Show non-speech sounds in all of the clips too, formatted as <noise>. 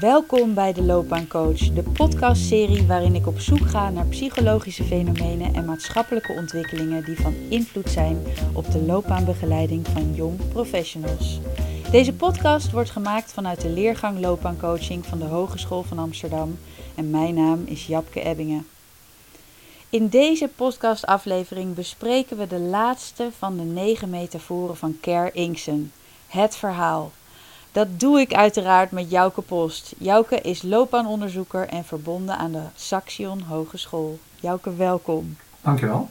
Welkom bij de Loopbaancoach, de podcastserie waarin ik op zoek ga naar psychologische fenomenen en maatschappelijke ontwikkelingen die van invloed zijn op de loopbaanbegeleiding van jong professionals. Deze podcast wordt gemaakt vanuit de leergang loopbaancoaching van de Hogeschool van Amsterdam en mijn naam is Japke Ebbingen. In deze podcastaflevering bespreken we de laatste van de negen metaforen van Ker Inksen, het verhaal. Dat doe ik uiteraard met Jouke Post. Jouke is loopbaanonderzoeker en verbonden aan de Saxion Hogeschool. Jouke, welkom. Dankjewel.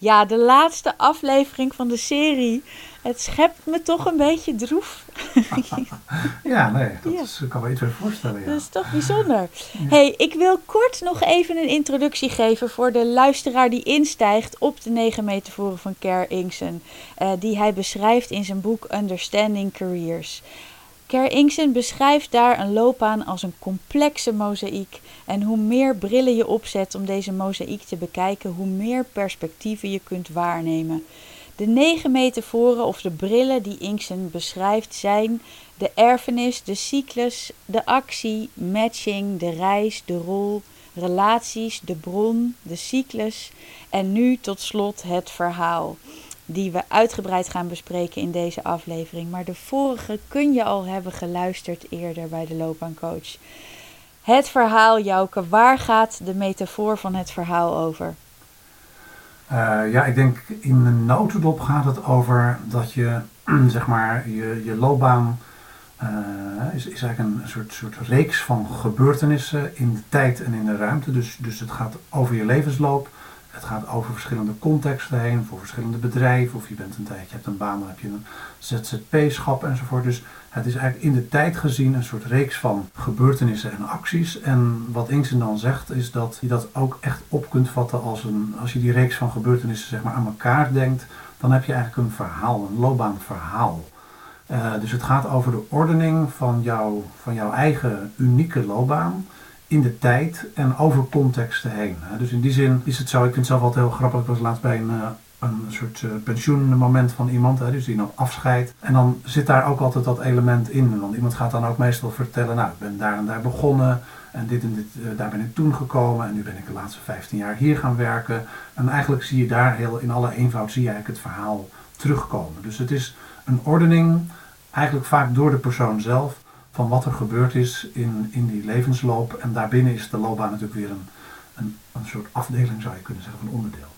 Ja, de laatste aflevering van de serie. Het schept me toch een beetje droef. <laughs> ja, nee, dat ja. Is, kan me iets voorstellen. Ja. Dat is toch bijzonder. hey, ik wil kort nog even een introductie geven voor de luisteraar die instijgt op de negen metaforen van Ker Inksen. Uh, die hij beschrijft in zijn boek Understanding Careers. Ker Inksen beschrijft daar een loopbaan als een complexe mozaïek. En hoe meer brillen je opzet om deze mozaïek te bekijken, hoe meer perspectieven je kunt waarnemen. De negen metaforen of de brillen die Inksen beschrijft zijn de erfenis, de cyclus, de actie, matching, de reis, de rol, relaties, de bron, de cyclus en nu tot slot het verhaal die we uitgebreid gaan bespreken in deze aflevering. Maar de vorige kun je al hebben geluisterd eerder bij de loopbaancoach. Het verhaal, Jouke, waar gaat de metafoor van het verhaal over? Uh, ja, ik denk in de notendop gaat het over dat je, <clears throat> zeg maar, je, je loopbaan uh, is, is eigenlijk een soort, soort reeks van gebeurtenissen in de tijd en in de ruimte. Dus, dus het gaat over je levensloop. Het gaat over verschillende contexten heen, voor verschillende bedrijven. Of je bent een tijdje, je hebt een baan, dan heb je een ZZP-schap enzovoort. Dus het is eigenlijk in de tijd gezien een soort reeks van gebeurtenissen en acties. En wat Inksen dan zegt, is dat je dat ook echt op kunt vatten als een, als je die reeks van gebeurtenissen zeg maar aan elkaar denkt, dan heb je eigenlijk een verhaal, een loopbaanverhaal. Uh, dus het gaat over de ordening van, jou, van jouw eigen unieke loopbaan in de tijd en over contexten heen. Dus in die zin is het zo, ik vind het zelf altijd heel grappig, ik was laatst bij een, eh, een soort uh, pensioenmoment van iemand, dus die nog afscheidt. En dan zit daar ook altijd dat element in, want iemand gaat dan ook meestal vertellen, nou ik ben daar en daar begonnen en dit en dit, uh, daar ben ik toen gekomen en nu ben ik de laatste 15 jaar hier gaan werken. En eigenlijk zie je daar heel in alle eenvoud zie je eigenlijk het verhaal terugkomen. Dus het is een ordening, eigenlijk vaak door de persoon zelf, van wat er gebeurd is in, in die levensloop. En daarbinnen is de loopbaan natuurlijk weer een, een, een soort afdeling, zou je kunnen zeggen, van onderdeel.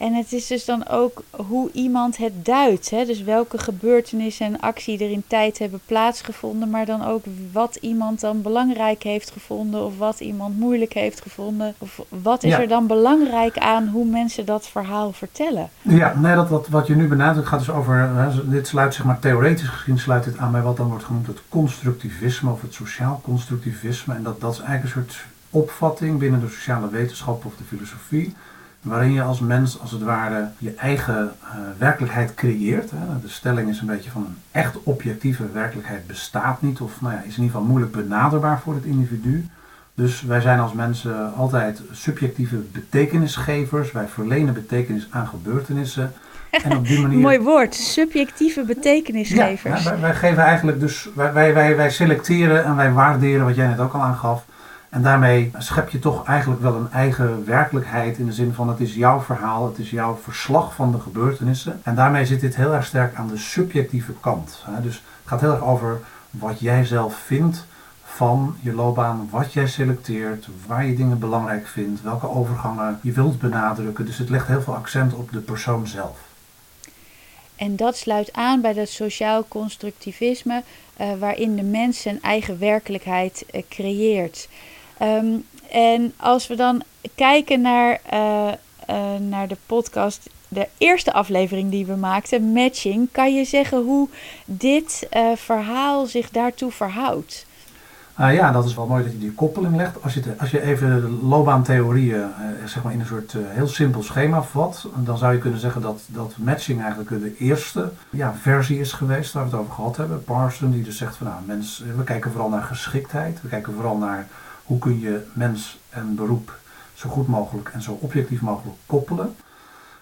En het is dus dan ook hoe iemand het duidt. Hè? Dus welke gebeurtenissen en actie er in tijd hebben plaatsgevonden. Maar dan ook wat iemand dan belangrijk heeft gevonden. Of wat iemand moeilijk heeft gevonden. Of wat is er dan belangrijk aan hoe mensen dat verhaal vertellen? Ja, nee, dat wat, wat je nu benadrukt gaat dus over. Hè, dit sluit zeg maar theoretisch gezien sluit dit aan bij wat dan wordt genoemd het constructivisme. Of het sociaal constructivisme. En dat, dat is eigenlijk een soort opvatting binnen de sociale wetenschap of de filosofie waarin je als mens als het ware je eigen uh, werkelijkheid creëert. Hè. De stelling is een beetje van een echt objectieve werkelijkheid bestaat niet, of nou ja, is in ieder geval moeilijk benaderbaar voor het individu. Dus wij zijn als mensen altijd subjectieve betekenisgevers. Wij verlenen betekenis aan gebeurtenissen. En op die <laughs> manier... Mooi woord, subjectieve betekenisgevers. Ja, wij, wij, geven eigenlijk dus, wij, wij, wij selecteren en wij waarderen, wat jij net ook al aangaf, en daarmee schep je toch eigenlijk wel een eigen werkelijkheid in de zin van het is jouw verhaal, het is jouw verslag van de gebeurtenissen. En daarmee zit dit heel erg sterk aan de subjectieve kant. Dus het gaat heel erg over wat jij zelf vindt van je loopbaan, wat jij selecteert, waar je dingen belangrijk vindt, welke overgangen je wilt benadrukken. Dus het legt heel veel accent op de persoon zelf. En dat sluit aan bij dat sociaal constructivisme, uh, waarin de mens zijn eigen werkelijkheid uh, creëert. Ehm, en als we dan kijken naar, uh, uh, naar de podcast, de eerste aflevering die we maakten, Matching, kan je zeggen hoe dit uh, verhaal zich daartoe verhoudt? Uh, ja, dat is wel mooi dat je die koppeling legt. Als je, als je even de loopbaantheorieën uh, zeg maar in een soort heel simpel schema vat, dan zou je kunnen zeggen dat, dat matching eigenlijk de eerste ja, versie is geweest waar we het over gehad hebben. Parson die dus zegt van nou, we kijken vooral naar geschiktheid, we kijken vooral naar hoe kun je mens en beroep zo goed mogelijk en zo objectief mogelijk koppelen.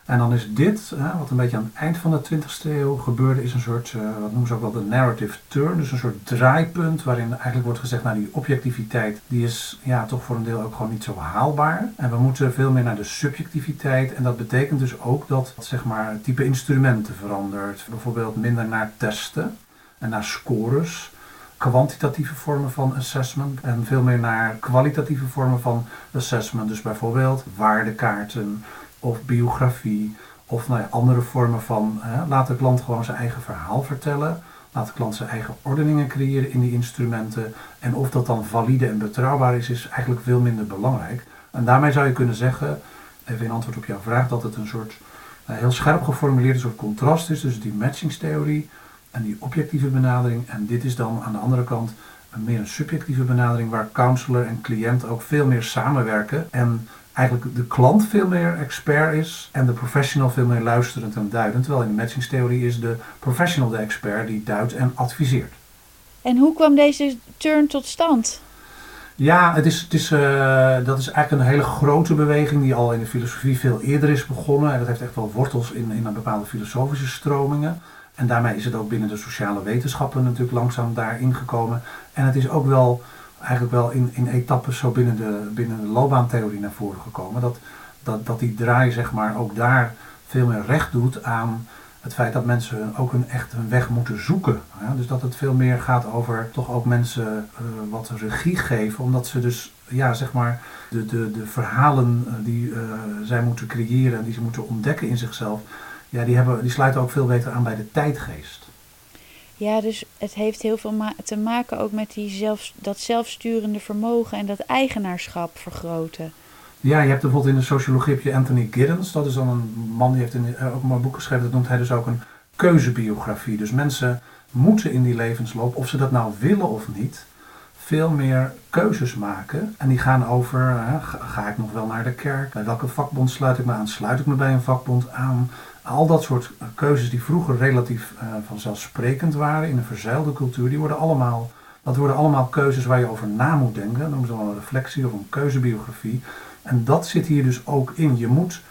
En dan is dit, wat een beetje aan het eind van de 20e eeuw gebeurde, is een soort, eh, wat noemen ze ook wel de narrative turn. Dus een soort draaipunt waarin eigenlijk wordt gezegd, nou die objectiviteit, die is ja, toch voor een deel ook gewoon niet zo haalbaar. En we moeten veel meer naar de subjectiviteit. En dat betekent dus ook dat, zeg maar, type instrumenten verandert. Bijvoorbeeld minder naar testen en naar scores kwantitatieve vormen van assessment en veel meer naar kwalitatieve vormen van assessment. Dus bijvoorbeeld waardekaarten of biografie of nou andere vormen van hè, laat de klant gewoon zijn eigen verhaal vertellen. Laat de klant zijn eigen ordeningen creëren in die instrumenten. En of dat dan valide en betrouwbaar is, is eigenlijk veel minder belangrijk. En daarmee zou je kunnen zeggen, even in antwoord op jouw vraag, dat het een soort uh, heel scherp geformuleerde soort contrast is tussen die matchingstheorie en die objectieve benadering. En dit is dan aan de andere kant een meer een subjectieve benadering waar counselor en cliënt ook veel meer samenwerken. En eigenlijk de klant veel meer expert is en de professional veel meer luisterend en duidend. Terwijl in de matchingstheorie is de professional de expert die duidt en adviseert. En hoe kwam deze turn tot stand? Ja, het is, het is, uh, dat is eigenlijk een hele grote beweging die al in de filosofie veel eerder is begonnen. En dat heeft echt wel wortels in, in bepaalde filosofische stromingen. En daarmee is het ook binnen de sociale wetenschappen natuurlijk langzaam daarin gekomen. En het is ook wel eigenlijk wel in, in etappes zo binnen de, binnen de loopbaantheorie naar voren gekomen. Dat, dat, dat die draai zeg maar ook daar veel meer recht doet aan het feit dat mensen ook een, echt een weg moeten zoeken. Dus dat het veel meer gaat over toch ook mensen uh, wat regie geven, omdat ze dus ja, zeg maar de, de, de verhalen uh, die uh, zij moeten creëren en die ze moeten ontdekken in zichzelf, ja, die, hebben, die sluiten ook veel beter aan bij de tijdgeest. Ja, dus het heeft heel veel ma te maken ook met die zelf, dat zelfsturende vermogen en dat eigenaarschap vergroten. Ja, je hebt bijvoorbeeld in de sociologie heb je Anthony Giddens. Dat is dan een man die heeft in, uh, ook een boek geschreven. Dat noemt hij dus ook een keuzebiografie. Dus mensen moeten in die levensloop, of ze dat nou willen of niet, veel meer keuzes maken. En die gaan over, ga, ik nog wel naar de kerk? Bij welke vakbond sluit ik me aan? Sluit ik me bij een vakbond aan? al dat soort keuzes die vroeger relatief uh, vanzelfsprekend waren in een verzuilde cultuur, die worden allemaal, dat worden allemaal keuzes waar je over na moet denken. Noemen ze wel een reflectie of een keuzebiografie. En dat zit hier dus ook in. Je moet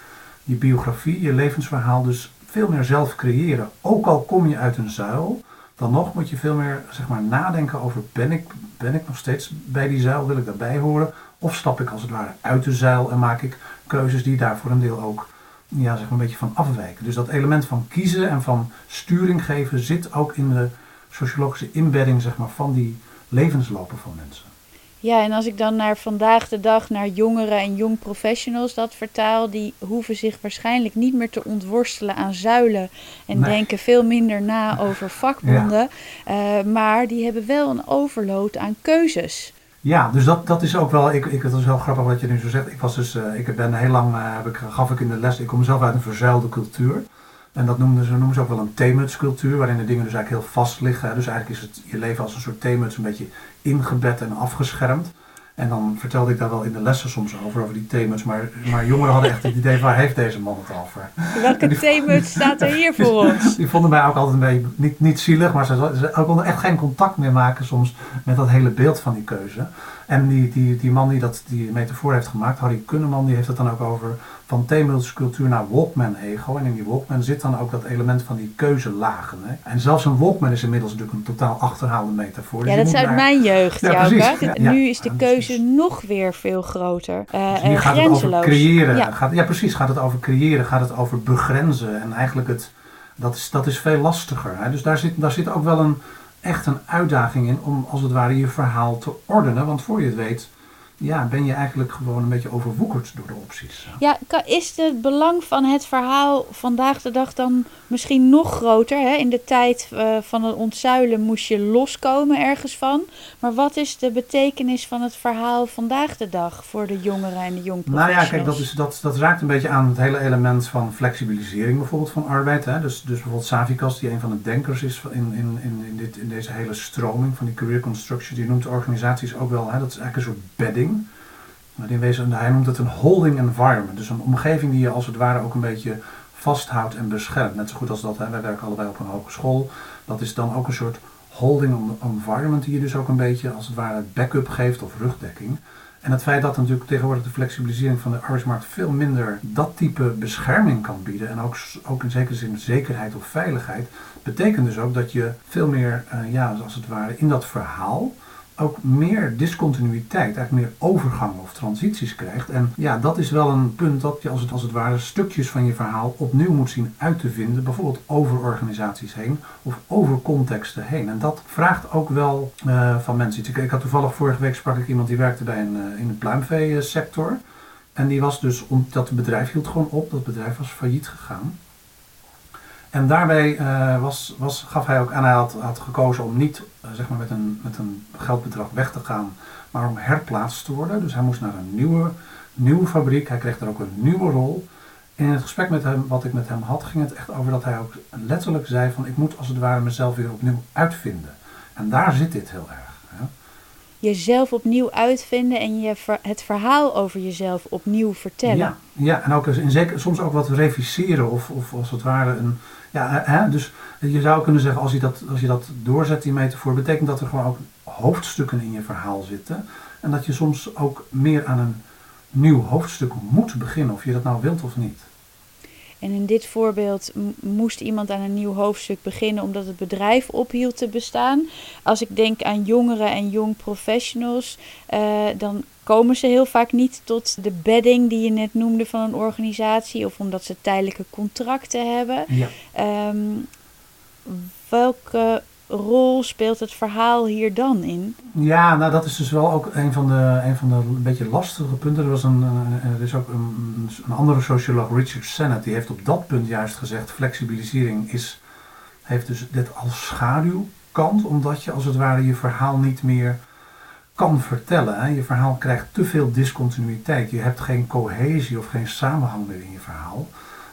je biografie, je levensverhaal dus veel meer zelf creëren. Ook al kom je uit een zuil, dan nog moet je veel meer zeg maar, nadenken over ben ik, ben ik nog steeds bij die zuil, wil ik daarbij horen? Of stap ik als het ware uit de zuil en maak ik keuzes die daar voor een deel ook ja, zeg maar een beetje van afwijken. Dus dat element van kiezen en van sturing geven zit ook in de sociologische inbedding zeg maar, van die levenslopen van mensen. Ja, en als ik dan naar vandaag de dag naar jongeren en jong professionals dat vertaal, die hoeven zich waarschijnlijk niet meer te ontworstelen aan zuilen en denken veel minder na over vakbonden. Ja. Uh, maar die hebben wel een overload aan keuzes. Ja, dus dat, dat is ook wel, ik, ik, het is heel grappig wat je nu zo zegt. Ik was dus, uh, ik ben heel lang, uh, heb ik, gaf ik in de les, ik kom zelf uit een verzuilde cultuur. En dat noemden ze, noemen ze ook wel een theemutscultuur, waarin de dingen dus eigenlijk heel vast liggen. Dus eigenlijk is het je leven als een soort theemuts een beetje ingebed en afgeschermd. En dan vertelde ik daar wel in de lessen soms over, over die theemuts. Maar, maar jongeren hadden echt het idee, waar heeft deze man het over? Welke theemuts staat er hier voor ons? <laughs> Die vonden mij ook altijd een beetje, niet, niet zielig, maar ze, ze konden echt geen contact meer maken soms met dat hele beeld van die keuze. En die, die, die man die dat, die metafoor heeft gemaakt, Harry Kunneman, die heeft het dan ook over van theemutscultuur naar Walkman-ego. En in die Walkman zit dan ook dat element van die keuzelagen. Hè? En zelfs een Walkman is inmiddels natuurlijk een totaal achterhaalde metafoor. Dus ja, dat is uit mijn jeugd, ja, ja, ja, Nu is de keuze nog weer veel groter. Uh, dus nu gaat het over creëren. Ja. Gaat, ja, precies. Gaat het over creëren, gaat het over begrenzen. En eigenlijk het, dat, is, dat is veel lastiger. Hè? Dus daar zit, daar zit ook wel een, echt een uitdaging in om als het ware je verhaal te ordenen. Want voor je het weet ja, ben je eigenlijk gewoon een beetje overwoekerd door de opties. Ja, is het belang van het verhaal vandaag de dag dan misschien nog groter? Hè? In de tijd uh, van het ontzuilen moest je loskomen ergens van. Maar wat is de betekenis van het verhaal vandaag de dag voor de jongeren en de jongprofessionals? Nou ja, kijk, dat, is, dat, dat raakt een beetje aan het hele element van flexibilisering bijvoorbeeld van arbeid. Hè? Dus, dus bijvoorbeeld Savikas, die een van de denkers is in, in, in, in, dit, in deze hele stroming van die career construction, die noemt organisaties ook wel, hè? dat is eigenlijk een soort bedding in wezen, hij noemt het een holding environment. Dus een omgeving die je als het ware ook een beetje vasthoudt en beschermt. Net zo goed als dat, hè, wij werken allebei op een hogeschool. Dat is dan ook een soort holding environment die je dus ook een beetje als het ware backup geeft of rugdekking. En het feit dat natuurlijk tegenwoordig de flexibilisering van de arbeidsmarkt veel minder dat type bescherming kan bieden en ook, ook in zekere zin zekerheid of veiligheid, betekent dus ook dat je veel meer, uh, ja, als het ware, in dat verhaal ook meer discontinuïteit, eigenlijk meer overgangen of transities krijgt. En ja, dat is wel een punt dat je als het, als het ware stukjes van je verhaal opnieuw moet zien uit te vinden, bijvoorbeeld over organisaties heen of over contexten heen. En dat vraagt ook wel uh, van mensen iets. Ik, ik, had toevallig vorige week sprak ik iemand die werkte bij een, uh, in de pluimveesector. En die was dus, omdat het bedrijf hield gewoon op, dat bedrijf was failliet gegaan. En daarbij uh, was, was, gaf hij ook aan, hij had, had gekozen om niet uh, zeg maar met, een, met een geldbedrag weg te gaan, maar om herplaatst te worden. Dus hij moest naar een nieuwe, nieuwe fabriek, hij kreeg daar ook een nieuwe rol. En in het gesprek met hem, wat ik met hem had, ging het echt over dat hij ook letterlijk zei van ik moet als het ware mezelf weer opnieuw uitvinden. En daar zit dit heel erg. Hè? Jezelf opnieuw uitvinden en je ver, het verhaal over jezelf opnieuw vertellen. Ja, ja en ook in zeker, soms ook wat reviseren of, of als het ware een, ja, hè, dus je zou kunnen zeggen, als je, dat, als je dat doorzet, die metafoor, betekent dat er gewoon ook hoofdstukken in je verhaal zitten. En dat je soms ook meer aan een nieuw hoofdstuk moet beginnen, of je dat nou wilt of niet. En in dit voorbeeld moest iemand aan een nieuw hoofdstuk beginnen omdat het bedrijf ophield te bestaan. Als ik denk aan jongeren en jong professionals, uh, dan komen ze heel vaak niet tot de bedding die je net noemde van een organisatie of omdat ze tijdelijke contracten hebben. Ja. Um, welke rol speelt het verhaal hier dan in? Ja, nou dat is dus wel ook een van de, een van de een beetje lastige punten. Er, was een, er is ook een, een andere socioloog, Richard Sennett, die heeft op dat punt juist gezegd: flexibilisering is, heeft dus dit als schaduwkant, omdat je als het ware je verhaal niet meer kan vertellen. Je verhaal krijgt te veel discontinuïteit. Je hebt geen cohesie of geen samenhang meer in je verhaal.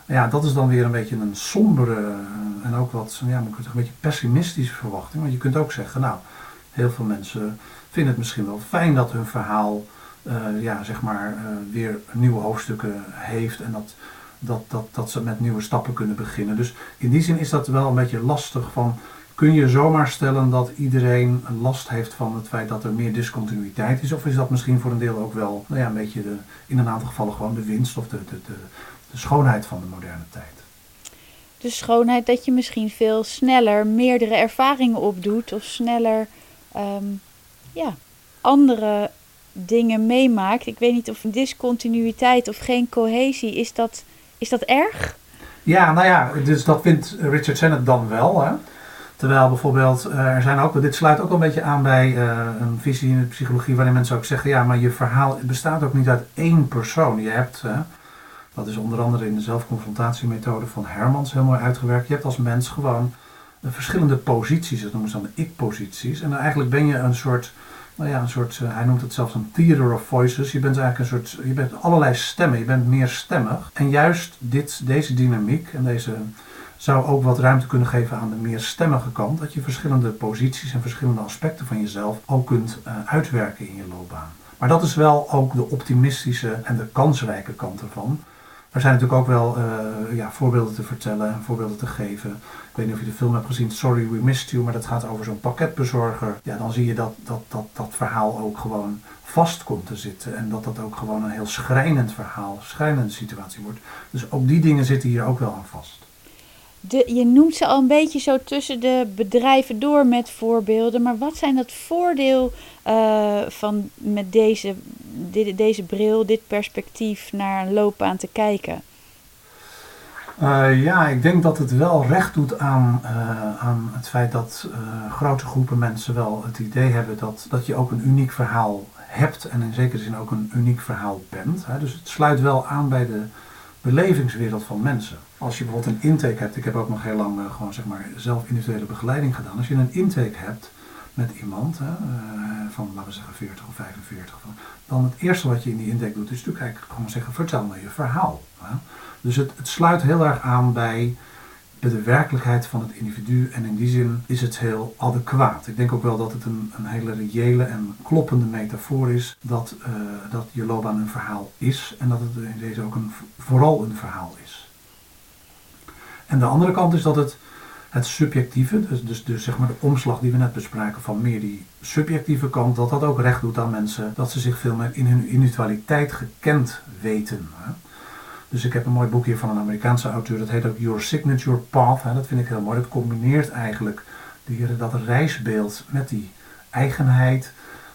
Ja, dat is dan weer een beetje een sombere en ook wat, ja, een beetje pessimistische verwachting. Want je kunt ook zeggen, nou, heel veel mensen vinden het misschien wel fijn dat hun verhaal, uh, ja, zeg maar, uh, weer nieuwe hoofdstukken heeft en dat, dat, dat, dat ze met nieuwe stappen kunnen beginnen. Dus in die zin is dat wel een beetje lastig van, kun je zomaar stellen dat iedereen last heeft van het feit dat er meer discontinuïteit is? Of is dat misschien voor een deel ook wel, nou ja, een beetje de, in een aantal gevallen gewoon de winst of de, de, de, de schoonheid van de moderne tijd? de schoonheid dat je misschien veel sneller meerdere ervaringen opdoet of sneller um, ja, andere dingen meemaakt. Ik weet niet of discontinuïteit of geen cohesie, is dat, is dat erg? Ja, nou ja, dus dat vindt Richard Sennett dan wel. Hè? Terwijl bijvoorbeeld, uh, er zijn ook, dit sluit ook een beetje aan bij uh, een visie in de psychologie waarin mensen ook zeggen, ja, maar je verhaal bestaat ook niet uit één persoon. Je hebt, uh, dat is onder andere in de zelfconfrontatiemethode van Hermans heel mooi uitgewerkt. Je hebt als mens gewoon verschillende posities, dat noemen ze dan de ik-posities. En eigenlijk ben je een soort, nou ja, een soort, uh, hij noemt het zelfs een theater of voices. Je bent eigenlijk een soort, je bent allerlei stemmen, je bent meer stemmig. En juist dit, deze dynamiek en deze zou ook wat ruimte kunnen geven aan de meer stemmige kant. Dat je verschillende posities en verschillende aspecten van jezelf ook kunt uh, uitwerken in je loopbaan. Maar dat is wel ook de optimistische en de kansrijke kant ervan. Er zijn natuurlijk ook wel uh, ja, voorbeelden te vertellen en voorbeelden te geven. Ik weet niet of je de film hebt gezien, Sorry We Missed You, maar dat gaat over zo'n pakketbezorger. Ja, dan zie je dat dat, dat dat verhaal ook gewoon vast komt te zitten. En dat dat ook gewoon een heel schrijnend verhaal, schrijnende situatie wordt. Dus ook die dingen zitten hier ook wel aan vast. De, je noemt ze al een beetje zo tussen de bedrijven door met voorbeelden. Maar wat zijn dat voordeel uh, van met deze, deze bril, dit perspectief naar een loopbaan te kijken? Uh, ja, ik denk dat het wel recht doet aan, uh, aan het feit dat grote groepen mensen wel het idee hebben dat, dat je ook een uniek verhaal hebt en in zekere zin ook een uniek verhaal bent. Hè. Dus het sluit wel aan bij de belevingswereld van mensen. Als je bijvoorbeeld een intake hebt, ik heb ook nog heel lang uh, gewoon zeg maar zelf individuele begeleiding gedaan. Als je een intake hebt met iemand hè, uh, van laten we zeggen 40 of 45, dan het eerste wat je in die intake doet is natuurlijk eigenlijk gewoon zeggen vertel me je verhaal. Hè. Dus het, het sluit heel erg aan bij de werkelijkheid van het individu en in die zin is het heel adequaat. Ik denk ook wel dat het een, een hele reële en kloppende metafoor is dat, uh, dat je loopbaan een verhaal is en dat het in deze ook een, vooral een verhaal is. En de andere kant is dat het, het subjectieve, dus, dus, dus zeg maar de omslag die we net bespraken van meer die subjectieve kant, dat dat ook recht doet aan mensen, dat ze zich veel meer in hun individualiteit gekend weten. Dus ik heb een mooi boek hier van een Amerikaanse auteur, dat heet ook Your Signature Path. Hè. Dat vind ik heel mooi. Dat combineert eigenlijk die, dat reisbeeld met die eigenheid.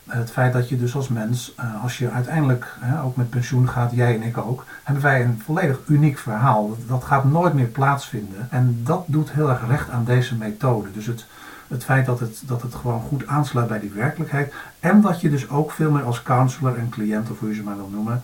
Het feit dat je dus als mens, eh, als je uiteindelijk ook met pensioen gaat, jij en ik ook, hebben wij een volledig uniek verhaal. Dat gaat nooit meer plaatsvinden. En dat doet heel erg recht aan deze methode. Dus het, het feit dat het, dat het gewoon goed aansluit bij die werkelijkheid. En dat je dus ook veel meer als counselor en cliënt, of hoe je ze maar wil noemen,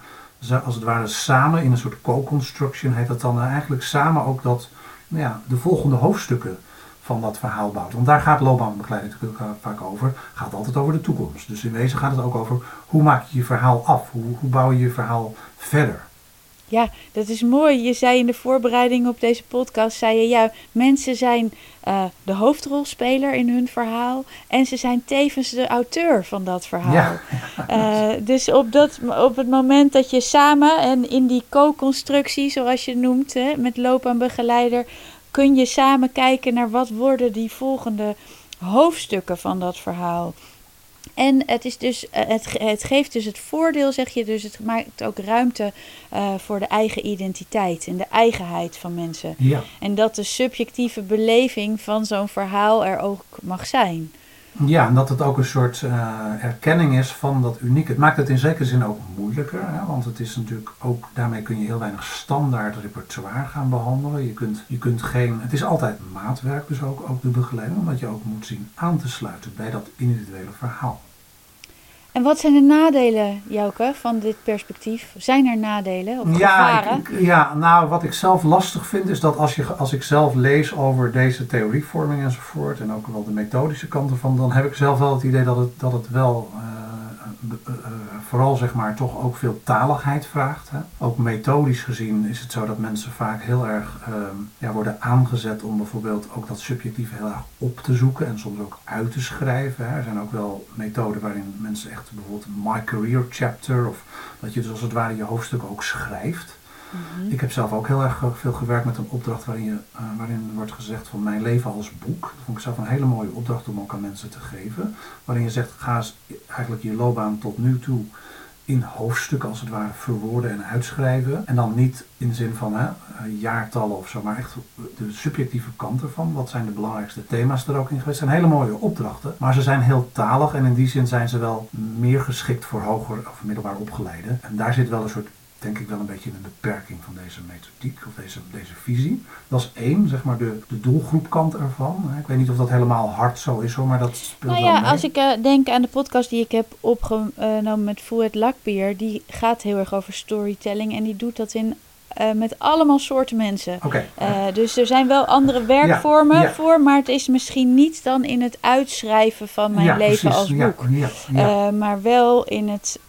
als het ware samen in een soort co-construction heet dat dan eigenlijk samen ook dat, nou ja, de volgende hoofdstukken van dat verhaal bouwt. Want daar gaat loopbaanbegeleiding natuurlijk vaak over. gaat altijd over de toekomst. Dus in wezen gaat het ook over hoe maak je je verhaal af? Hoe, hoe bouw je je verhaal verder? Ja, dat is mooi. Je zei in de voorbereiding op deze podcast, zei je ja, mensen zijn uh, de hoofdrolspeler in hun verhaal en ze zijn tevens de auteur van dat verhaal. Ja. Uh, <laughs> dus op, dat, op het moment dat je samen en in die co-constructie, zoals je noemt, hè, met loopbaanbegeleider, kun je samen kijken naar wat worden die volgende hoofdstukken van dat verhaal. En het, is dus, eh, het, het geeft dus het voordeel, zeg je, dus het maakt ook ruimte uh, voor de eigen identiteit en de eigenheid van mensen. Ja. En dat de subjectieve beleving van zo'n verhaal er ook mag zijn. Ja, en dat het ook een soort uh, erkenning is van dat uniek. Het maakt het in zekere zin ook moeilijker, hè? want het is natuurlijk ook, daarmee kun je heel weinig standaard repertoire gaan behandelen. Je kunt, je kunt geen, het is altijd maatwerk, dus ook, ook de begeleiding, omdat je ook moet zien aan te sluiten bij dat individuele verhaal. En wat zijn de nadelen, Jouke, van dit perspectief? Zijn er nadelen of ja, ik, ja, nou wat ik zelf lastig vind is dat als, je, als ik zelf lees over deze theorievorming enzovoort en ook wel de methodische kanten van, dan heb ik zelf wel het idee dat het, dat het wel uh, uh, vooral zeg maar toch ook veel taligheid vraagt. Hè. Ook methodisch gezien is het zo dat mensen vaak heel erg ehm, ja, worden aangezet om bijvoorbeeld ook dat subjectieve heel erg op te zoeken en soms ook uit te schrijven. Hè. Er zijn ook wel methoden waarin mensen echt bijvoorbeeld My Career Chapter of dat je dus als het ware je hoofdstuk ook schrijft. Mhm. Ik heb zelf ook heel erg veel gewerkt met een opdracht waarin, je, uh, waarin wordt gezegd van mijn leven als boek. Dat vond ik zelf een hele mooie opdracht om ook aan mensen te geven. Waarin je zegt, ga eens eigenlijk je loopbaan tot nu toe in hoofdstukken als het ware verwoorden en uitschrijven. En dan niet in de zin van hè, jaartallen of zo, maar echt de subjectieve kant ervan. Wat zijn de belangrijkste thema's er ook in geweest? Het zijn hele mooie opdrachten, maar ze zijn heel talig en in die zin zijn ze wel meer geschikt voor hoger of middelbaar opgeleiden. En daar zit wel een soort denk ik wel een beetje een beperking van deze methodiek of deze, deze visie. Dat is één, zeg maar, de, de doelgroepkant ervan. Ik weet niet of dat helemaal hard zo is hoor, maar dat speelt nou ja, wel mee. Als ik uh, denk aan de podcast die ik heb opgenomen met Fouet Lakbier, die gaat heel erg over storytelling en die doet dat in uh, met allemaal soorten mensen. Okay. Uh, dus er zijn wel andere werkvormen ja, ja. voor, maar het is misschien niet dan in het uitschrijven van mijn ja, leven precies. als boek. Uh, maar wel in het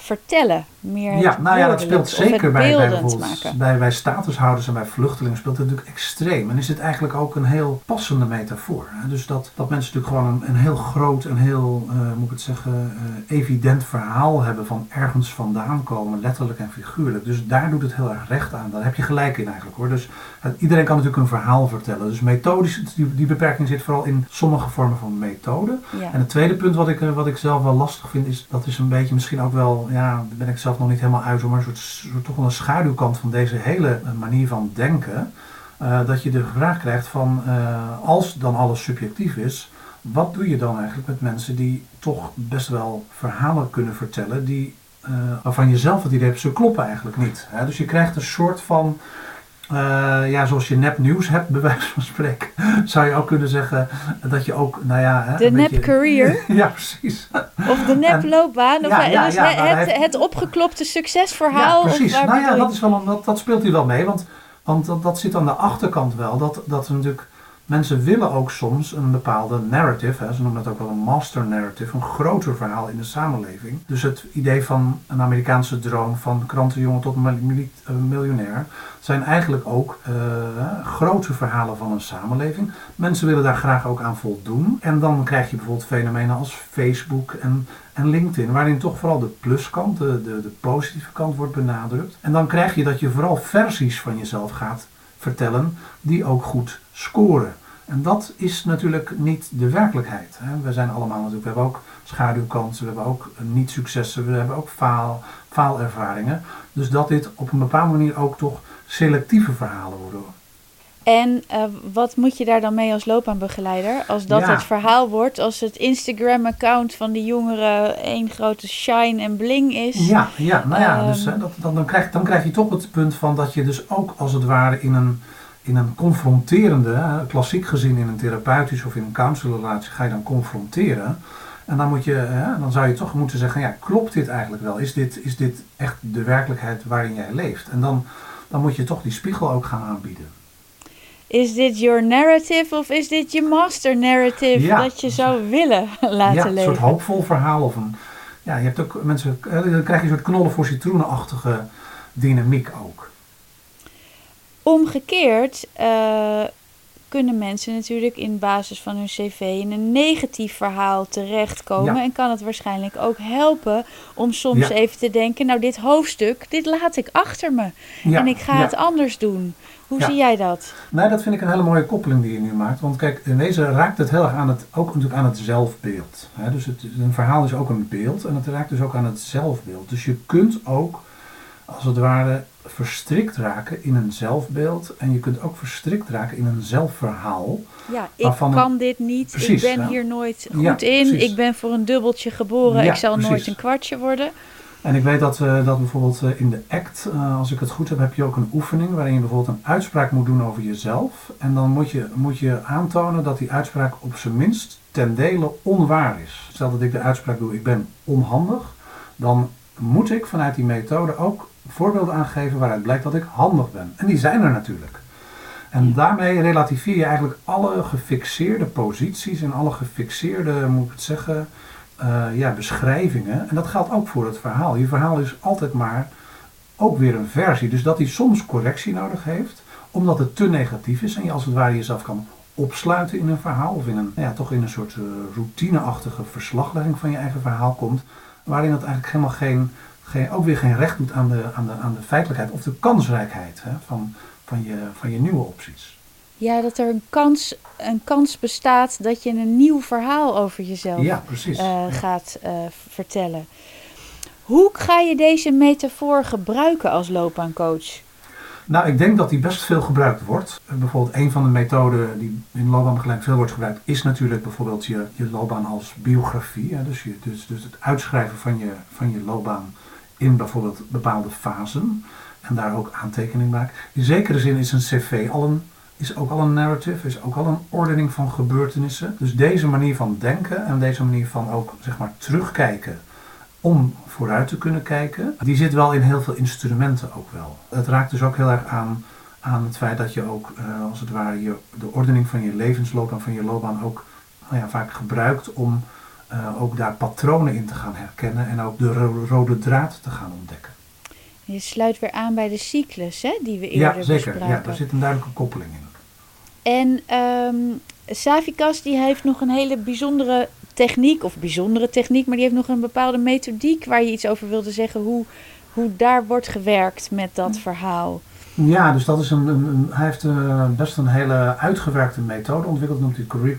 vertellen. Meer ja, nou ja, dat speelt zeker bij, bij, bijvoorbeeld, bij, bij statushouders en bij vluchtelingen speelt het natuurlijk extreem. En is het eigenlijk ook een heel passende metafoor. Hè? Dus dat, dat mensen natuurlijk gewoon een, een heel groot en heel, uh, moet ik het zeggen, uh, evident verhaal hebben van ergens vandaan komen, letterlijk en figuurlijk. Dus daar doet het heel erg recht aan. Daar heb je gelijk in eigenlijk hoor. Dus iedereen kan natuurlijk een verhaal vertellen. Dus methodisch, die, die beperking zit vooral in sommige vormen van methode. Ja. En het tweede punt wat ik, wat ik zelf wel lastig vind, is dat is een beetje misschien ook wel, ja, daar ben ik zelf nog niet helemaal uit, maar een soort, soort, toch wel een schaduwkant van deze hele manier van denken. Uh, dat je de vraag krijgt van, uh, als dan alles subjectief is, wat doe je dan eigenlijk met mensen die toch best wel verhalen kunnen vertellen, die, uh, waarvan je zelf het idee hebt, ze kloppen eigenlijk niet. Hè? Dus je krijgt een soort van ja, zoals je nepnieuws hebt, bij wijze van spreken, <laughs> zou je ook kunnen zeggen dat je ook, nou ja... Hè, de nep career. <laughs> ja, precies. Of de nep loopbaan. Of ja, ja, dus ja, het, het, het, opgeklopte succesverhaal. Ja, precies. nou ja, dat, is wel dat, dat speelt hier wel mee, want, want dat, dat zit aan de achterkant wel. Dat, dat natuurlijk Mensen willen ook soms een bepaalde narrative, ze noemen dat ook wel een master narrative, een groter verhaal in de samenleving. Dus het idee van een Amerikaanse droom van krantenjongen tot miljonair zijn eigenlijk ook uh, grote verhalen van een samenleving. Mensen willen daar graag ook aan voldoen. En dan krijg je bijvoorbeeld fenomenen als Facebook en, en LinkedIn, waarin toch vooral de pluskant, de, de positieve kant wordt benadrukt. En dan krijg je dat je vooral versies van jezelf gaat vertellen die ook goed scoren. En dat is natuurlijk niet de werkelijkheid. Hè. We zijn allemaal natuurlijk, we hebben ook schaduwkansen, we hebben ook niet-successen, we hebben ook faal, faalervaringen. Dus dat dit op een bepaalde manier ook toch selectieve verhalen worden. En uh, wat moet je daar dan mee als loopbaanbegeleider? Als dat Ja. het verhaal wordt, als het Instagram-account van die jongeren één grote shine en bling is. Ja, ja, nou ja, dus, Ehm. hè, dat, dan, dan, krijg, dan krijg je toch het punt van dat je dus ook als het ware in een, in een confronterende, klassiek gezien in een therapeutische of in een counselrelatie, ga je dan confronteren. En dan, moet je, hè, dan zou je toch moeten zeggen, ja, klopt dit eigenlijk wel? Is dit, is dit echt de werkelijkheid waarin jij leeft? En dan, dan moet je toch die spiegel ook gaan aanbieden. Is dit your narrative of is dit je master narrative Ja. dat je zou willen <laughs> laten ja, een leven? soort hoopvol verhaal of een, ja, je hebt ook mensen, dan krijg je een soort knollen voor citroenenachtige dynamiek ook. Omgekeerd eh, kunnen mensen natuurlijk in basis van hun cv in een negatief verhaal terechtkomen. Ja. En kan het waarschijnlijk ook helpen om soms Ja. even te denken, nou dit hoofdstuk, dit laat ik achter me. Ja, en ik ga het anders doen. Hoe zie jij dat? Nee, dat vind ik een hele mooie koppeling die je nu maakt. Want kijk, in wezen raakt het heel erg aan het, ook natuurlijk aan het zelfbeeld. Hè? Dus het, een verhaal is ook een beeld en het raakt dus ook aan het zelfbeeld. Dus je kunt ook, als het ware, verstrikt raken in een zelfbeeld. En je kunt ook verstrikt raken in een zelfverhaal. Ja, ik kan dit niet. Precies, ik ben hier nooit goed Ja, in. precies. Ik ben voor een dubbeltje geboren. Ja, ik zal nooit een kwartje worden. En ik weet dat, eh, dat bijvoorbeeld eh, in de ACT, eh, als ik het goed heb, heb je ook een oefening waarin je bijvoorbeeld een uitspraak moet doen over jezelf. En dan moet je, moet je aantonen dat die uitspraak op zijn minst ten dele onwaar is. Stel dat ik de uitspraak doe, ik ben onhandig, dan moet ik vanuit die methode ook voorbeelden aangeven waaruit blijkt dat ik handig ben. En die zijn er natuurlijk. En daarmee relativeer je eigenlijk alle gefixeerde posities en alle gefixeerde, moet ik het zeggen, eh, ja, beschrijvingen. En dat geldt ook voor het verhaal. Je verhaal is altijd maar ook weer een versie. Dus dat hij soms correctie nodig heeft, omdat het te negatief is en je als het ware jezelf kan opsluiten in een verhaal of in een, nou ja, toch in een soort eh, routineachtige verslaglegging van je eigen verhaal komt, waarin het eigenlijk helemaal geen, geen, ook weer geen recht doet aan de, aan de, aan de feitelijkheid of de kansrijkheid hè, van, van, je, van je nieuwe opties. Ja, dat er een kans, een kans bestaat dat je een nieuw verhaal over jezelf Ja, eh, Ja. gaat eh, vertellen. Hoe ga je deze metafoor gebruiken als loopbaancoach? Nou, ik denk dat die best veel gebruikt wordt. Eh, Bijvoorbeeld een van de methoden die in loopbaanbegeleiding veel wordt gebruikt, is natuurlijk bijvoorbeeld je, je loopbaan als biografie. Hè? Dus, je, dus, dus het uitschrijven van je, van je loopbaan in bijvoorbeeld bepaalde fasen. En daar ook aantekening maken. In zekere zin is een cv al een, is ook al een narrative, is ook al een ordening van gebeurtenissen. Dus deze manier van denken en deze manier van ook zeg maar terugkijken om vooruit te kunnen kijken, die zit wel in heel veel instrumenten ook wel. Het raakt dus ook heel erg aan, aan het feit dat je ook, eh, als het ware, je, de ordening van je levensloopbaan, van je loopbaan ook nou ja, vaak gebruikt om eh, ook daar patronen in te gaan herkennen en ook de ro- rode draad te gaan ontdekken. Je sluit weer aan bij de cyclus hè, die we eerder Ja, zeker. Ja, daar zit een duidelijke koppeling in. En ehm Savikas die heeft nog een hele bijzondere techniek, of bijzondere techniek, maar die heeft nog een bepaalde methodiek waar je iets over wilde zeggen, hoe, hoe daar wordt gewerkt met dat verhaal. Ja, dus dat is een, hij heeft eh, best een hele uitgewerkte methode ontwikkeld, noemt hij Career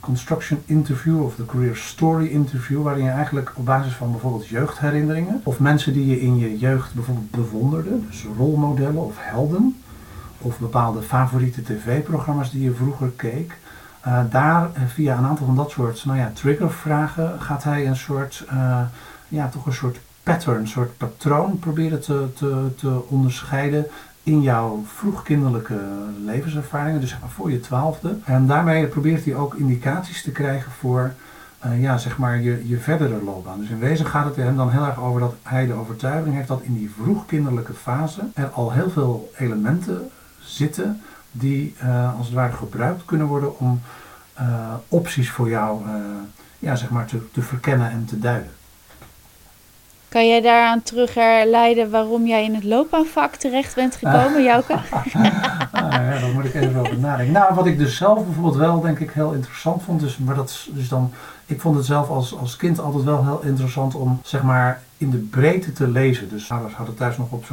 Construction, Interview of de Career Story Interview, waarin je eigenlijk op basis van bijvoorbeeld jeugdherinneringen of mensen die je in je jeugd bijvoorbeeld bewonderde, dus rolmodellen of helden, of bepaalde favoriete tv-programma's die je vroeger keek, eh, daar eh, via een aantal van dat soort nou ja, triggervragen gaat hij een soort, ja, toch een soort pattern, een soort patroon proberen te, te, te onderscheiden in jouw vroegkinderlijke levenservaringen, dus voor je twaalfde. En daarmee probeert hij ook indicaties te krijgen voor eh, ja, zeg maar je, je verdere loopbaan. Dus in wezen gaat het hem dan heel erg over dat hij de overtuiging heeft dat in die vroegkinderlijke fase er al heel veel elementen zitten die eh, als het ware gebruikt kunnen worden om eh, opties voor jou ja, zeg maar te, te verkennen en te duiden. Kan jij daaraan terug herleiden waarom jij in het loopbaanvak terecht bent gekomen, <laughs> Jouke? Ah, ja, daar moet ik even over nadenken. Nou, wat ik dus zelf bijvoorbeeld wel, denk ik, heel interessant vond, dus, maar dat is dus dan, ik vond het zelf als, als kind altijd wel heel interessant om, zeg maar, in de breedte te lezen. Dus ouders hadden thuis nog op,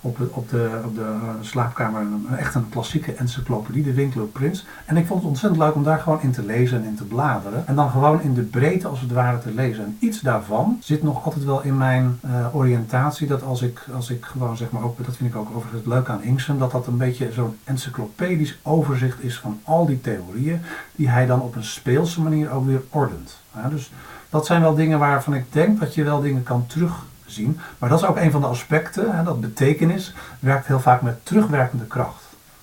op, op de, op de eh, slaapkamer een, echt een klassieke encyclopedie, de Winkler Prins. En ik vond het ontzettend leuk om daar gewoon in te lezen en in te bladeren. En dan gewoon in de breedte als het ware te lezen. En iets daarvan zit nog altijd wel in mijn uh, oriëntatie. Dat als ik, als ik gewoon zeg maar, ook, dat vind ik ook overigens leuk aan Inksen, dat dat een beetje zo'n encyclopedisch overzicht is van al die theorieën, die hij dan op een speelse manier ook weer ordent. Ja, dus dat zijn wel dingen waarvan ik denk dat je wel dingen kan terugzien. Maar dat is ook een van de aspecten, hè, dat betekenis werkt heel vaak met terugwerkende kracht.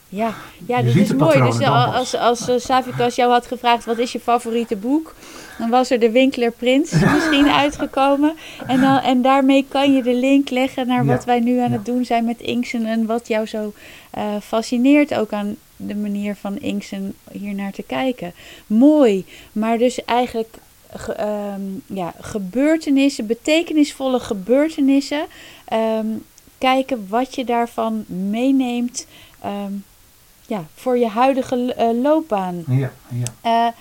Ja, ja dat is mooi. Dus als, als, als uh, Savikas jou had gevraagd wat is je favoriete boek, dan was er de Winkler Prins <laughs> misschien uitgekomen. En, dan, en daarmee kan je de link leggen naar wat wij nu aan het doen zijn met Inksen en wat jou zo uh, fascineert ook aan de manier van Inksen hier naar te kijken. Mooi, maar dus eigenlijk Ehm, ja, gebeurtenissen, betekenisvolle gebeurtenissen. Ehm, kijken wat je daarvan meeneemt ehm, ja, voor je huidige uh, loopbaan. Ja, ja. Uh,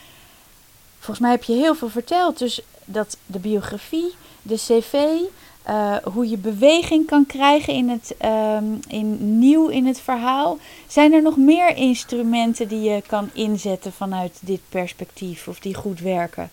volgens mij heb je heel veel verteld. Dus dat de biografie, de cv, uh, hoe je beweging kan krijgen in het, in, nieuw in het verhaal. Zijn er nog meer instrumenten die je kan inzetten vanuit dit perspectief of die goed werken?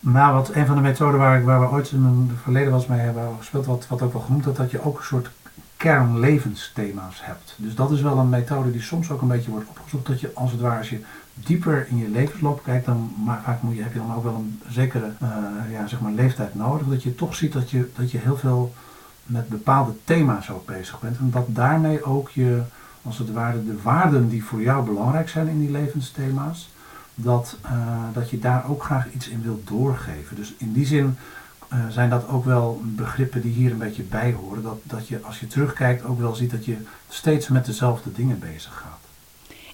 Maar wat een van de methoden waar, ik, waar we ooit in het verleden was mee hebben gespeeld, wat, wat ook wel genoemd had, dat je ook een soort kernlevensthema's hebt. Dus dat is wel een methode die soms ook een beetje wordt opgezocht, dat je als het ware als je dieper in je levensloop kijkt, dan maar vaak moet je, heb je dan ook wel een zekere uh, ja, zeg maar leeftijd nodig, dat je toch ziet dat je, dat je heel veel met bepaalde thema's ook bezig bent. En dat daarmee ook je, als het ware, de waarden die voor jou belangrijk zijn in die levensthema's, dat, uh, dat je daar ook graag iets in wilt doorgeven. Dus in die zin uh, zijn dat ook wel begrippen die hier een beetje bij horen. Dat, dat je als je terugkijkt ook wel ziet dat je steeds met dezelfde dingen bezig gaat.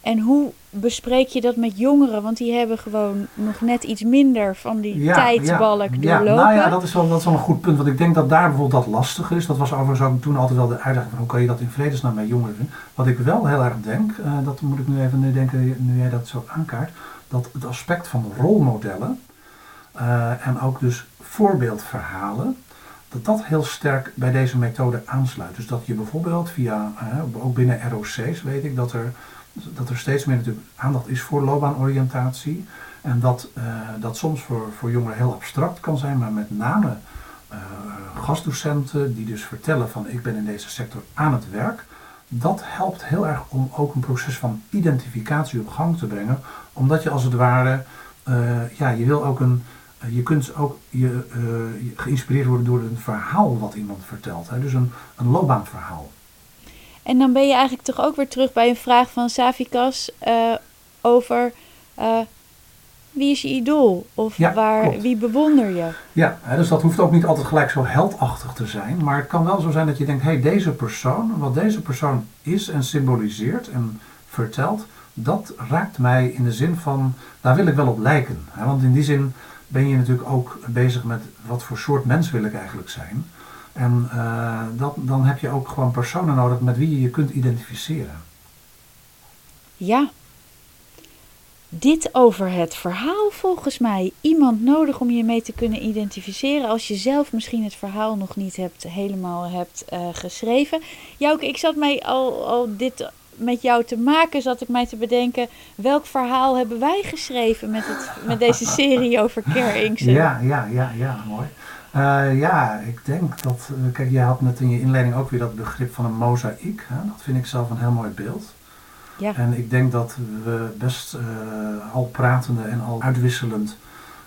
En hoe bespreek je dat met jongeren? Want die hebben gewoon nog net iets minder van die ja, tijdsbalk ja, doorlopen. Ja, nou ja, dat is, wel, dat is wel een goed punt. Want ik denk dat daar bijvoorbeeld dat lastiger is. Dat was overigens ook toen altijd wel de uitdaging van hoe kan je dat in vredesnaam met jongeren doen. Wat ik wel heel erg denk, uh, dat moet ik nu even nu denken, nu jij dat zo aankaart dat het aspect van rolmodellen uh, en ook dus voorbeeldverhalen, dat dat heel sterk bij deze methode aansluit. Dus dat je bijvoorbeeld via, uh, ook binnen ROC's weet ik dat er, dat er steeds meer natuurlijk aandacht is voor loopbaanoriëntatie. En dat uh, dat soms voor, voor jongeren heel abstract kan zijn, maar met name gastdocenten die dus vertellen van ik ben in deze sector aan het werk dat helpt heel erg om ook een proces van identificatie op gang te brengen. Omdat je als het ware, uh, ja, je wil ook een, je kunt ook je, geïnspireerd worden door een verhaal wat iemand vertelt. Hè? Dus een, een loopbaanverhaal. En dan ben je eigenlijk toch ook weer terug bij een vraag van Savikas over wie is je idool? Of waar, wie bewonder je? Ja, dus dat hoeft ook niet altijd gelijk zo heldachtig te zijn. Maar het kan wel zo zijn dat je denkt, hé, hey, deze persoon, wat deze persoon is en symboliseert en vertelt, dat raakt mij in de zin van, daar wil ik wel op lijken. Want in die zin ben je natuurlijk ook bezig met wat voor soort mens wil ik eigenlijk zijn. En uh, dat, dan heb je ook gewoon personen nodig met wie je je kunt identificeren. Ja, dit over het verhaal volgens mij. Iemand nodig om je mee te kunnen identificeren als je zelf misschien het verhaal nog niet hebt, helemaal hebt uh, geschreven. Jouke, ik zat mij al, al dit met jou te maken, zat ik mij te bedenken, welk verhaal hebben wij geschreven met, het, met deze serie over Care <laughs> Ja, ja, ja, ja, mooi. Uh, ja, ik denk dat, uh, kijk, jij had net in je inleiding ook weer dat begrip van een mozaïek. Hè? Dat vind ik zelf een heel mooi beeld. Ja. En ik denk dat we best uh, al pratende en al uitwisselend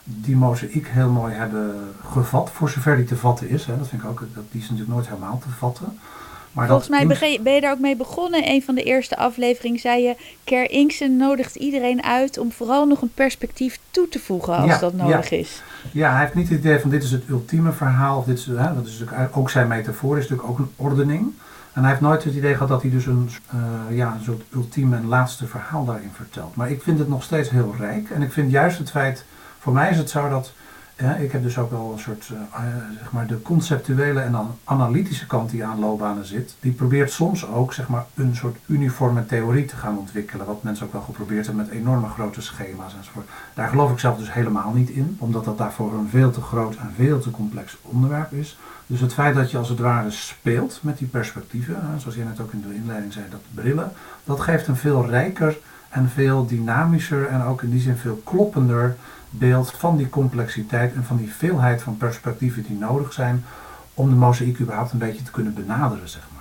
die mozaïek heel mooi hebben gevat, voor zover die te vatten is. Hè. Dat vind ik ook, dat, die is natuurlijk nooit helemaal te vatten. Maar Volgens mij ben je daar ook mee begonnen. Een van de eerste afleveringen zei je... Ker Inksen nodigt iedereen uit om vooral nog een perspectief toe te voegen als dat nodig ja. is. Ja, hij heeft niet het idee van dit is het ultieme verhaal. Of dit is, hè, dat is natuurlijk ook zijn metafoor, is natuurlijk ook een ordening. En hij heeft nooit het idee gehad dat hij dus een, uh, ja, een soort ultieme en laatste verhaal daarin vertelt. Maar ik vind het nog steeds heel rijk. En ik vind juist het feit, voor mij is het zo dat ja, ik heb dus ook wel een soort, uh, zeg maar, de conceptuele en dan analytische kant die aan loopbanen zit. Die probeert soms ook, zeg maar, een soort uniforme theorie te gaan ontwikkelen. Wat mensen ook wel geprobeerd hebben met enorme grote schema's enzovoort. Daar geloof ik zelf dus helemaal niet in, omdat dat daarvoor een veel te groot en veel te complex onderwerp is. Dus het feit dat je als het ware speelt met die perspectieven, zoals jij net ook in de inleiding zei, dat brillen, dat geeft een veel rijker en veel dynamischer en ook in die zin veel kloppender beeld van die complexiteit en van die veelheid van perspectieven die nodig zijn om de mozaïek überhaupt een beetje te kunnen benaderen, zeg maar.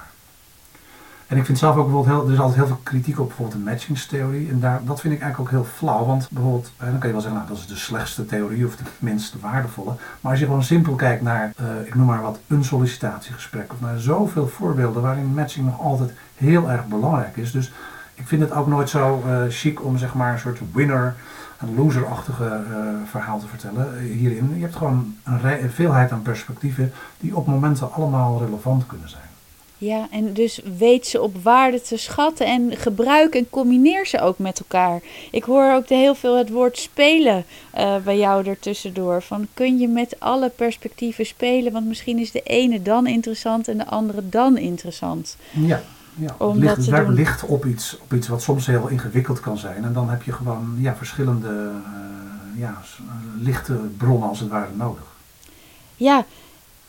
En ik vind zelf ook bijvoorbeeld heel, er is altijd heel veel kritiek op bijvoorbeeld de matchingstheorie. En daar, dat vind ik eigenlijk ook heel flauw. Want bijvoorbeeld, dan kan je wel zeggen, nou dat is de slechtste theorie of de minst waardevolle. Maar als je gewoon simpel kijkt naar, uh, ik noem maar wat, een sollicitatiegesprek. Of naar zoveel voorbeelden waarin matching nog altijd heel erg belangrijk is. Dus ik vind het ook nooit zo uh, chic om zeg maar een soort winner een loserachtige uh, verhaal te vertellen hierin. Je hebt gewoon een, een, veelheid aan perspectieven die op momenten allemaal relevant kunnen zijn. Ja, en dus weet ze op waarde te schatten en gebruik en combineer ze ook met elkaar. Ik hoor ook heel veel het woord spelen uh, bij jou ertussendoor. Van kun je met alle perspectieven spelen, want misschien is de ene dan interessant en de andere dan interessant. Ja, ja, het ligt, het werkt licht op iets, op iets wat soms heel ingewikkeld kan zijn. En dan heb je gewoon ja, verschillende uh, ja, lichte bronnen als het ware nodig. Ja,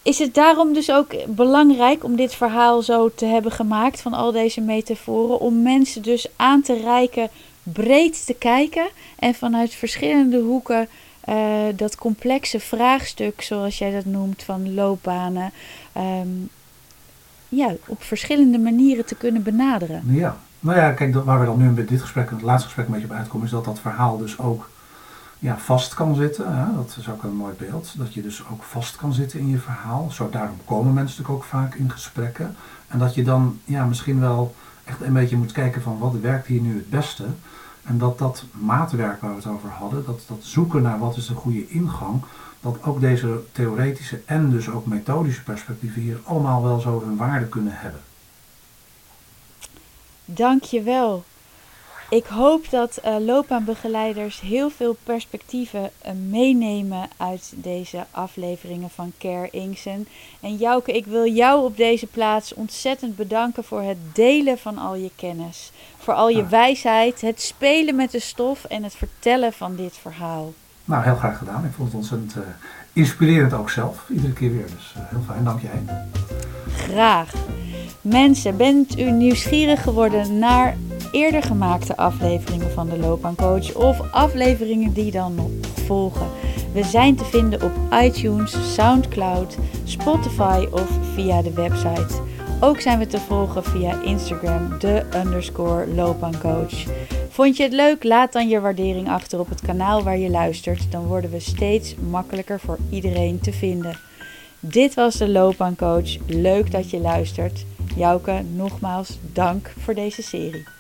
is het daarom dus ook belangrijk om dit verhaal zo te hebben gemaakt van al deze metaforen? Om mensen dus aan te reiken breed te kijken en vanuit verschillende hoeken uh, dat complexe vraagstuk, zoals jij dat noemt, van loopbanen, um, ja, op verschillende manieren te kunnen benaderen. Ja, nou ja, kijk, waar we dan nu met dit gesprek, het laatste gesprek een beetje op uitkomen, is dat dat verhaal dus ook ja, vast kan zitten. Hè? Dat is ook een mooi beeld. Dat je dus ook vast kan zitten in je verhaal. Zo, daarom komen mensen natuurlijk ook vaak in gesprekken. En dat je dan ja, misschien wel echt een beetje moet kijken van wat werkt hier nu het beste. En dat dat maatwerk waar we het over hadden, dat, dat zoeken naar wat is de goede ingang, dat ook deze theoretische en dus ook methodische perspectieven hier allemaal wel zo hun waarde kunnen hebben. Dank je wel. Ik hoop dat uh, loopbaanbegeleiders heel veel perspectieven uh, meenemen uit deze afleveringen van Care Inksen. En Jouke, ik wil jou op deze plaats ontzettend bedanken voor het delen van al je kennis. Voor al je wijsheid, het spelen met de stof en het vertellen van dit verhaal. Nou, heel graag gedaan. Ik vond het ontzettend uh, inspirerend ook zelf. Iedere keer weer. Dus heel fijn. Dank jij. Graag. Mensen, bent u nieuwsgierig geworden naar eerder gemaakte afleveringen van de Loopbaancoach of afleveringen die dan nog volgen? We zijn te vinden op iTunes, SoundCloud, Spotify of via de website. Ook zijn we te volgen via Instagram, de underscore loopbaancoach. Vond je het leuk? Laat dan je waardering achter op het kanaal waar je luistert. Dan worden we steeds makkelijker voor iedereen te vinden. Dit was de Loopbaancoach. Leuk dat je luistert. Jouke, nogmaals dank voor deze serie.